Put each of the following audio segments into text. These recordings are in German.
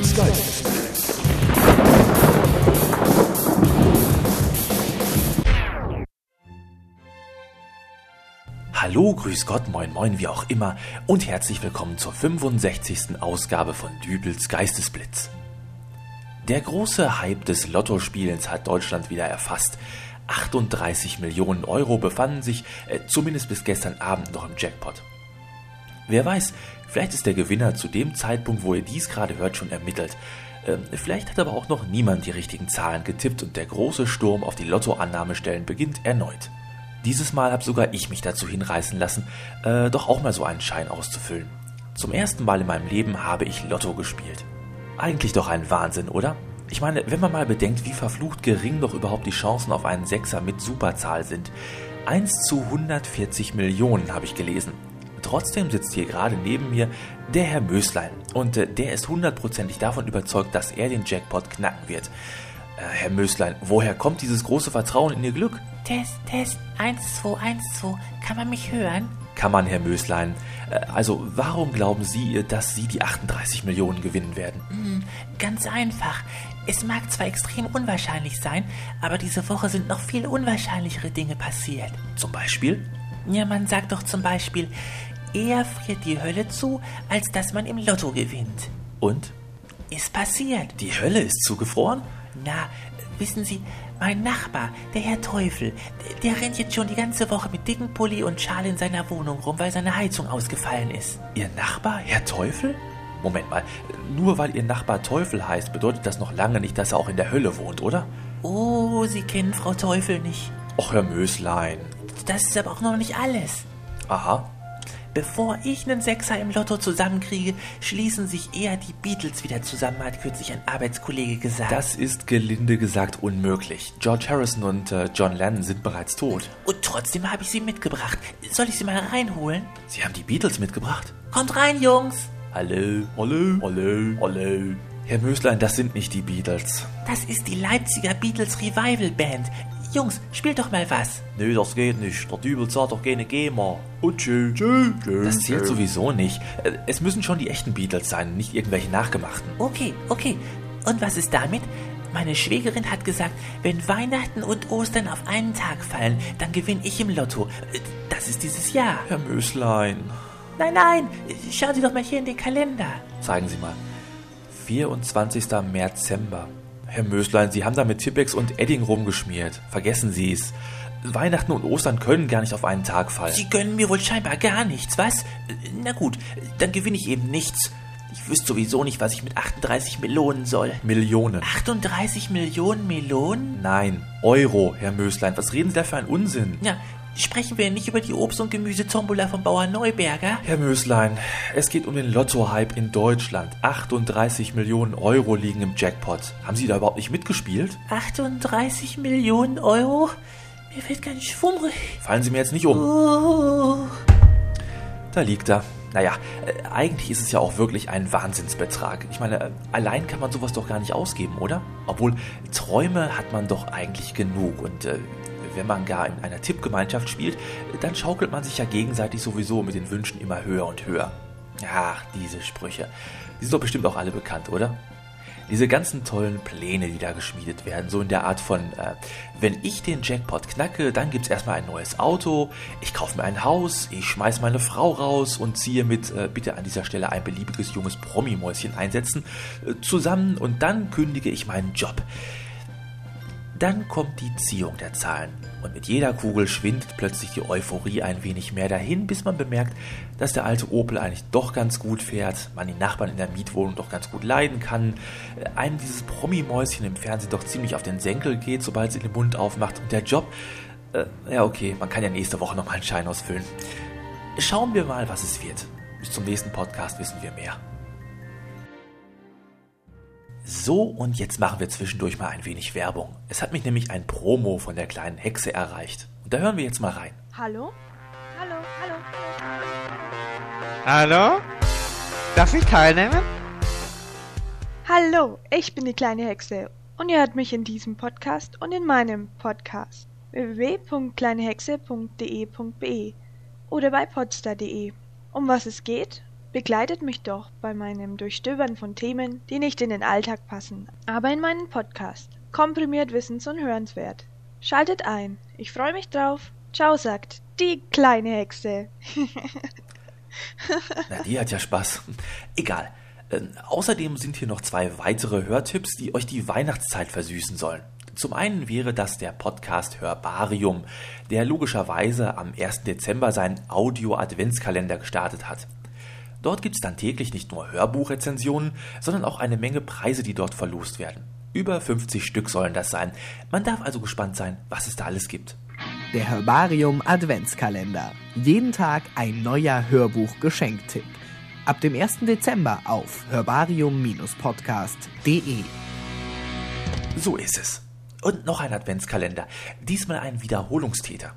Geistesblitz. Hallo, grüß Gott, moin moin, wie auch immer und herzlich willkommen zur 65. Ausgabe von Dübels Geistesblitz. Der große Hype des Lottospielens hat Deutschland wieder erfasst. 38 Millionen Euro befanden sich äh, zumindest bis gestern Abend noch im Jackpot. Wer weiß, vielleicht ist der Gewinner zu dem Zeitpunkt, wo ihr dies gerade hört, schon ermittelt. Ähm, vielleicht hat aber auch noch niemand die richtigen Zahlen getippt und der große Sturm auf die Lottoannahmestellen beginnt erneut. Dieses Mal habe sogar ich mich dazu hinreißen lassen, äh, doch auch mal so einen Schein auszufüllen. Zum ersten Mal in meinem Leben habe ich Lotto gespielt. Eigentlich doch ein Wahnsinn, oder? Ich meine, wenn man mal bedenkt, wie verflucht gering doch überhaupt die Chancen auf einen Sechser mit Superzahl sind. 1 zu 140 Millionen habe ich gelesen. Trotzdem sitzt hier gerade neben mir der Herr Möslein und äh, der ist hundertprozentig davon überzeugt, dass er den Jackpot knacken wird. Äh, Herr Möslein, woher kommt dieses große Vertrauen in Ihr Glück? Test, Test, 1, 2, 1, 2. Kann man mich hören? Kann man, Herr Möslein. Äh, also, warum glauben Sie, äh, dass Sie die 38 Millionen gewinnen werden? Hm, ganz einfach. Es mag zwar extrem unwahrscheinlich sein, aber diese Woche sind noch viel unwahrscheinlichere Dinge passiert. Zum Beispiel? Ja, man sagt doch zum Beispiel, eher friert die Hölle zu, als dass man im Lotto gewinnt. Und? Ist passiert. Die Hölle ist zugefroren? Na, wissen Sie, mein Nachbar, der Herr Teufel, der rennt jetzt schon die ganze Woche mit dicken Pulli und Schal in seiner Wohnung rum, weil seine Heizung ausgefallen ist. Ihr Nachbar, Herr Teufel? Moment mal, nur weil Ihr Nachbar Teufel heißt, bedeutet das noch lange nicht, dass er auch in der Hölle wohnt, oder? Oh, Sie kennen Frau Teufel nicht. Och, Herr Möslein. Das ist aber auch noch nicht alles. Aha. Bevor ich einen Sechser im Lotto zusammenkriege, schließen sich eher die Beatles wieder zusammen, hat kürzlich ein Arbeitskollege gesagt. Das ist gelinde gesagt unmöglich. George Harrison und äh, John Lennon sind bereits tot. Und trotzdem habe ich sie mitgebracht. Soll ich sie mal reinholen? Sie haben die Beatles mitgebracht? Kommt rein, Jungs! Hallo, hallo, hallo, hallo. Herr Möslein, das sind nicht die Beatles. Das ist die Leipziger Beatles Revival Band. Jungs, spielt doch mal was. Nö, das geht nicht. Der Dübel zahlt doch keine GEMA. Und tschö, tschö, tschö. Das zählt sowieso nicht. Äh, Es müssen schon die echten Beatles sein, nicht irgendwelche nachgemachten. Okay, okay. Und was ist damit? Meine Schwägerin hat gesagt, wenn Weihnachten und Ostern auf einen Tag fallen, dann gewinne ich im Lotto. Äh, Das ist dieses Jahr. Herr Möslein, Nein, nein, schauen Sie doch mal hier in den Kalender. zeigen Sie mal. 24. Märzember. Herr Möslein, Sie haben da mit Tippex und Edding rumgeschmiert. Vergessen Sie es. Weihnachten und Ostern können gar nicht auf einen Tag fallen. Sie gönnen mir wohl scheinbar gar nichts, was? Na gut, dann gewinne ich eben nichts. Ich wüsste sowieso nicht, was ich mit 38 Melonen soll. Millionen. 38 Millionen Melonen? Nein, Euro, Herr Möslein. Was reden Sie da für einen Unsinn? Ja, sprechen wir nicht über die Obst- und Gemüsetombola von Bauer Neuberger? Herr Möslein, es geht um den Lotto-Hype in Deutschland. 38 Millionen Euro liegen im Jackpot. Haben Sie da überhaupt nicht mitgespielt? 38 Millionen Euro? Mir wird ganz schwummrig. Fallen Sie mir jetzt nicht um. Oh. Da liegt er. Naja, äh, eigentlich ist es ja auch wirklich ein Wahnsinnsbetrag. Ich meine, äh, allein kann man sowas doch gar nicht ausgeben, oder? Obwohl, Träume hat man doch eigentlich genug. Und äh, wenn man gar in einer Tippgemeinschaft spielt, dann schaukelt man sich ja gegenseitig sowieso mit den Wünschen immer höher und höher. Ach, diese Sprüche. Die sind doch bestimmt auch alle bekannt, oder? Diese ganzen tollen Pläne, die da geschmiedet werden, so in der Art von, äh, wenn ich den Jackpot knacke, dann gibt's erstmal ein neues Auto, ich kaufe mir ein Haus, ich schmeiß meine Frau raus und ziehe mit, äh, bitte an dieser Stelle ein beliebiges junges Promi-Mäuschen einsetzen, äh, zusammen und dann kündige ich meinen Job. Dann kommt die Ziehung der Zahlen und mit jeder Kugel schwindet plötzlich die Euphorie ein wenig mehr dahin, bis man bemerkt, dass der alte Opel eigentlich doch ganz gut fährt, man die Nachbarn in der Mietwohnung doch ganz gut leiden kann, äh, einem dieses Promi-Mäuschen im Fernsehen doch ziemlich auf den Senkel geht, sobald sie den Mund aufmacht und der Job, äh, ja okay, man kann ja nächste Woche nochmal einen Schein ausfüllen. Schauen wir mal, was es wird. Bis zum nächsten Podcast wissen wir mehr. So, und jetzt machen wir zwischendurch mal ein wenig Werbung. Es hat mich nämlich ein Promo von der kleinen Hexe erreicht. Und da hören wir jetzt mal rein. Hallo? Hallo, hallo, hallo. Darf ich teilnehmen? Hallo, ich bin die kleine Hexe und ihr hört mich in diesem Podcast und in meinem Podcast www.kleinehexe.de.be oder bei podster.de. Um was es geht? Begleitet mich doch bei meinem Durchstöbern von Themen, die nicht in den Alltag passen, aber in meinen Podcast. Komprimiert wissens- und hörenswert. Schaltet ein. Ich freue mich drauf. Ciao, sagt die kleine Hexe. Na, die hat ja Spaß. Egal. Ähm, außerdem sind hier noch zwei weitere Hörtipps, die euch die Weihnachtszeit versüßen sollen. Zum einen wäre das der Podcast Hörbarium, der logischerweise am 1. Dezember seinen Audio-Adventskalender gestartet hat. Dort gibt es dann täglich nicht nur Hörbuchrezensionen, sondern auch eine Menge Preise, die dort verlost werden. Über 50 Stück sollen das sein. Man darf also gespannt sein, was es da alles gibt. Der Herbarium Adventskalender. Jeden Tag ein neuer Hörbuch-Geschenktipp. Ab dem 1. Dezember auf herbarium-podcast.de. So ist es. Und noch ein Adventskalender. Diesmal ein Wiederholungstäter.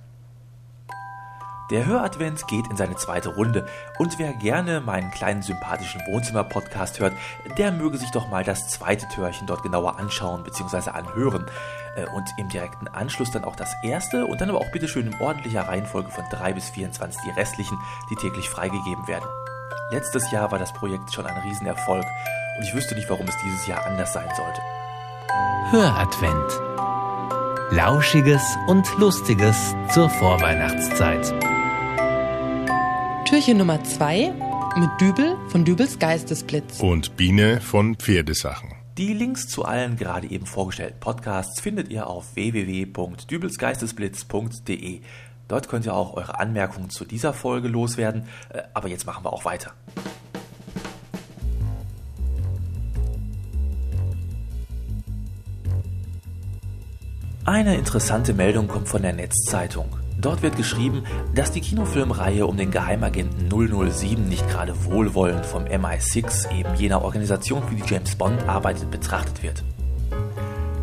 Der Höradvent geht in seine zweite Runde und wer gerne meinen kleinen sympathischen Wohnzimmer-Podcast hört, der möge sich doch mal das zweite Türchen dort genauer anschauen bzw. anhören äh, und im direkten Anschluss dann auch das erste und dann aber auch bitteschön in ordentlicher Reihenfolge von 3 bis 24 die restlichen, die täglich freigegeben werden. Letztes Jahr war das Projekt schon ein Riesenerfolg und ich wüsste nicht, warum es dieses Jahr anders sein sollte. Höradvent. Lauschiges und Lustiges zur Vorweihnachtszeit. Türchen Nummer 2 mit Dübel von Dübels Geistesblitz. Und Biene von Pferdesachen. Die Links zu allen gerade eben vorgestellten Podcasts findet ihr auf www.dübelsgeistesblitz.de. Dort könnt ihr auch eure Anmerkungen zu dieser Folge loswerden, äh, aber jetzt machen wir auch weiter. Eine interessante Meldung kommt von der Netzzeitung. Dort wird geschrieben, dass die Kinofilmreihe um den Geheimagenten 007 nicht gerade wohlwollend vom MI6, eben jener Organisation, für die James Bond arbeitet, betrachtet wird.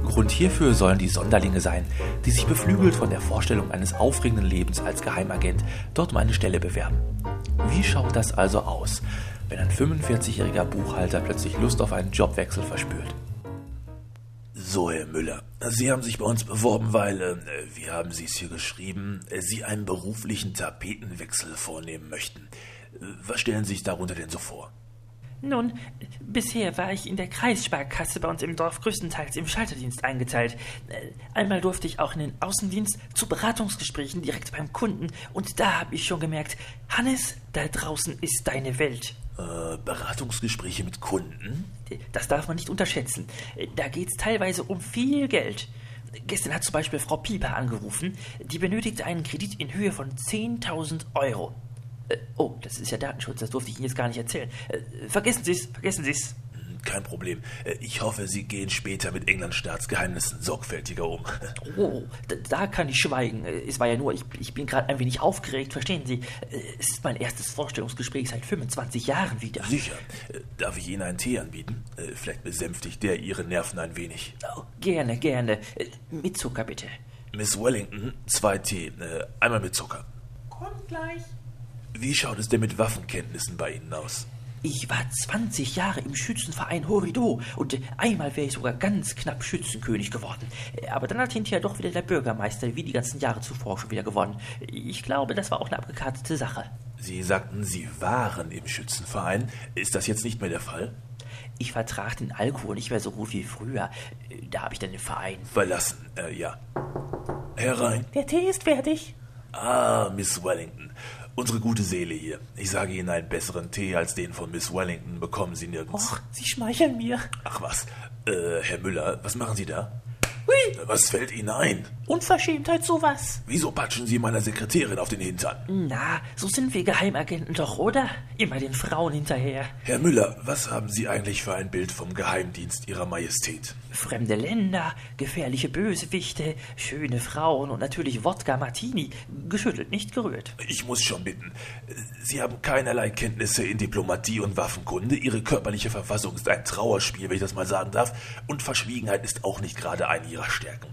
Grund hierfür sollen die Sonderlinge sein, die sich beflügelt von der Vorstellung eines aufregenden Lebens als Geheimagent dort um eine Stelle bewerben. Wie schaut das also aus, wenn ein 45-jähriger Buchhalter plötzlich Lust auf einen Jobwechsel verspürt? So, Herr Müller, Sie haben sich bei uns beworben, weil, äh, wie haben Sie es hier geschrieben, äh, Sie einen beruflichen Tapetenwechsel vornehmen möchten. Äh, Was stellen Sie sich darunter denn so vor? Nun, bisher war ich in der Kreissparkasse bei uns im Dorf größtenteils im Schalterdienst eingeteilt. Äh, Einmal durfte ich auch in den Außendienst zu Beratungsgesprächen direkt beim Kunden und da habe ich schon gemerkt, Hannes, da draußen ist deine Welt. Äh, Beratungsgespräche mit Kunden? Das darf man nicht unterschätzen. Da geht's teilweise um viel Geld. Gestern hat zum Beispiel Frau Pieper angerufen. Die benötigte einen Kredit in Höhe von 10.000 Euro. Äh, Oh, das ist ja Datenschutz, das durfte ich Ihnen jetzt gar nicht erzählen. Äh, Vergessen Sie es, vergessen Sie es. Kein Problem. Äh, Ich hoffe, Sie gehen später mit Englands Staatsgeheimnissen sorgfältiger um. Oh, da, da kann ich schweigen. Äh, Es war ja nur, ich, ich bin gerade ein wenig aufgeregt, verstehen Sie. Äh, Es ist mein erstes Vorstellungsgespräch seit 25 Jahren wieder. Sicher. Darf ich Ihnen einen Tee anbieten? Vielleicht besänftigt der Ihre Nerven ein wenig. Oh, gerne, gerne. Mit Zucker bitte. Miss Wellington, zwei Tee. Einmal mit Zucker. Kommt gleich. Wie schaut es denn mit Waffenkenntnissen bei Ihnen aus? Ich war 20 Jahre im Schützenverein Horido und einmal wäre ich sogar ganz knapp Schützenkönig geworden. Aber dann hat hinterher doch wieder der Bürgermeister wie die ganzen Jahre zuvor schon wieder gewonnen. Ich glaube, das war auch eine abgekartete Sache. Sie sagten, Sie waren im Schützenverein. Ist das jetzt nicht mehr der Fall? Ich vertrag den Alkohol nicht mehr so gut wie früher. Da habe ich dann den Verein. Verlassen, äh, ja. Herein. Der Tee ist fertig. Ah, Miss Wellington. Unsere gute Seele hier. Ich sage Ihnen, einen besseren Tee als den von Miss Wellington bekommen Sie nirgends. Och, Sie schmeicheln mir. Ach was. Äh, Herr Müller, was machen Sie da? Hui, Was fällt Ihnen ein? Unverschämtheit sowas. Wieso patschen Sie meiner Sekretärin auf den Hintern? Na, so sind wir Geheimagenten doch, oder? Immer den Frauen hinterher. Herr Müller, was haben Sie eigentlich für ein Bild vom Geheimdienst Ihrer Majestät? Fremde Länder, gefährliche Bösewichte, schöne Frauen und natürlich Wodka Martini. Geschüttelt, nicht gerührt. Ich muss schon bitten. Sie haben keinerlei Kenntnisse in Diplomatie und Waffenkunde. Ihre körperliche Verfassung ist ein Trauerspiel, wenn ich das mal sagen darf. Und Verschwiegenheit ist auch nicht gerade eine Ihrer verstärken.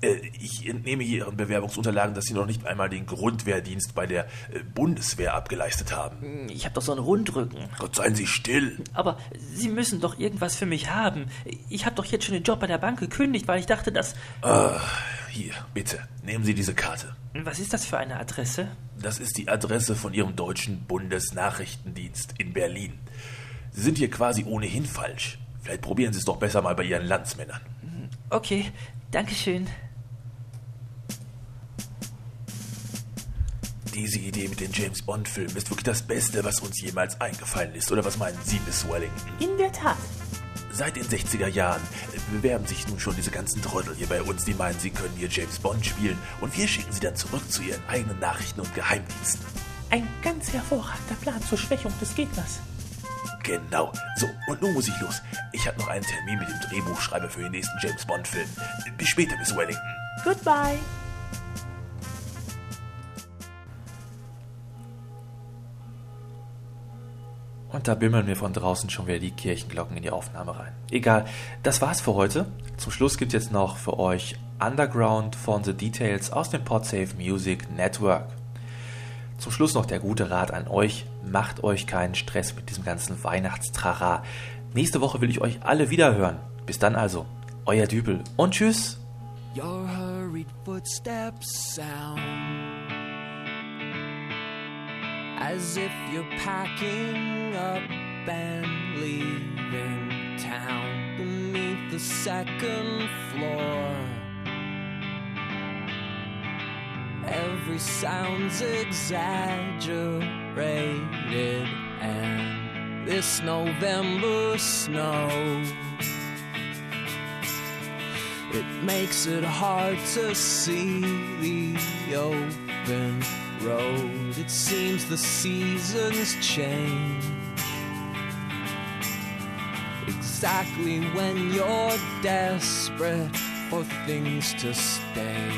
Äh, ich entnehme hier Ihren Bewerbungsunterlagen, dass Sie noch nicht einmal den Grundwehrdienst bei der äh, Bundeswehr abgeleistet haben. Ich habe doch so einen Rundrücken. Gott, seien Sie still. Aber Sie müssen doch irgendwas für mich haben. Ich habe doch jetzt schon den Job bei der Bank gekündigt, weil ich dachte, dass... Ah, hier, bitte, nehmen Sie diese Karte. Was ist das für eine Adresse? Das ist die Adresse von Ihrem deutschen Bundesnachrichtendienst in Berlin. Sie sind hier quasi ohnehin falsch. Vielleicht probieren Sie es doch besser mal bei Ihren Landsmännern. Okay, Dankeschön. Diese Idee mit den James Bond-Filmen ist wirklich das Beste, was uns jemals eingefallen ist. Oder was meinen Sie, Miss Wellington? In der Tat. Seit den 60er Jahren bewerben sich nun schon diese ganzen Trottel hier bei uns, die meinen, sie können hier James Bond spielen und wir schicken sie dann zurück zu ihren eigenen Nachrichten und Geheimdiensten. Ein ganz hervorragender Plan zur Schwächung des Gegners. Genau. So, und nun muss ich los. Ich habe noch einen Termin mit dem Drehbuchschreiber für den nächsten James Bond-Film. Bis später, Miss Wellington. Goodbye. Und da bimmeln mir von draußen schon wieder die Kirchenglocken in die Aufnahme rein. Egal, das war's für heute. Zum Schluss gibt jetzt noch für euch Underground von The Details aus dem Podsafe Music Network. Zum Schluss noch der gute Rat an euch. Macht euch keinen Stress mit diesem ganzen Weihnachtstrara. Nächste Woche will ich euch alle wieder hören. Bis dann also. Euer Dübel und tschüss. Your hurried footsteps sound as if you're packing up and leaving town beneath the second floor. Every sound's exaggerated, and this November snow. It makes it hard to see the open road. It seems the seasons change. Exactly when you're desperate for things to stay.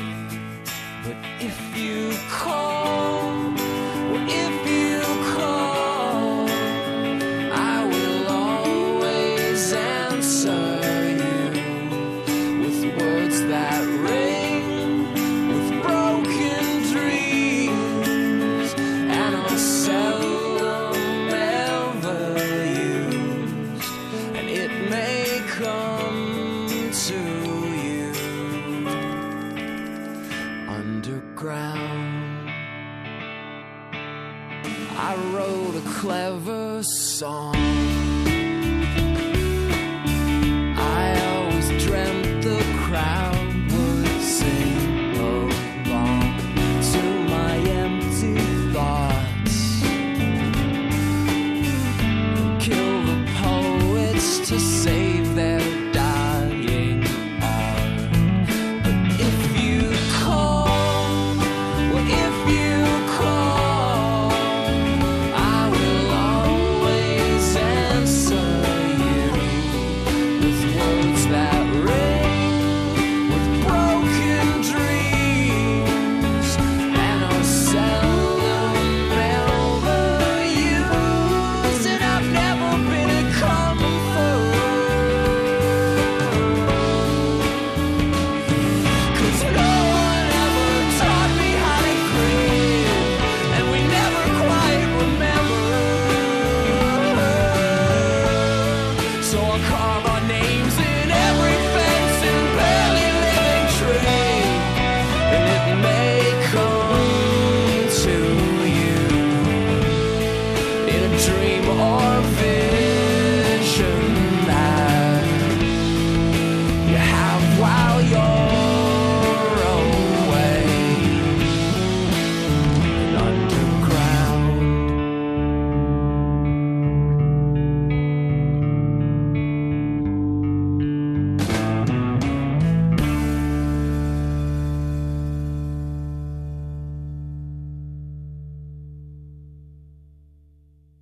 But if you call, I wrote a clever song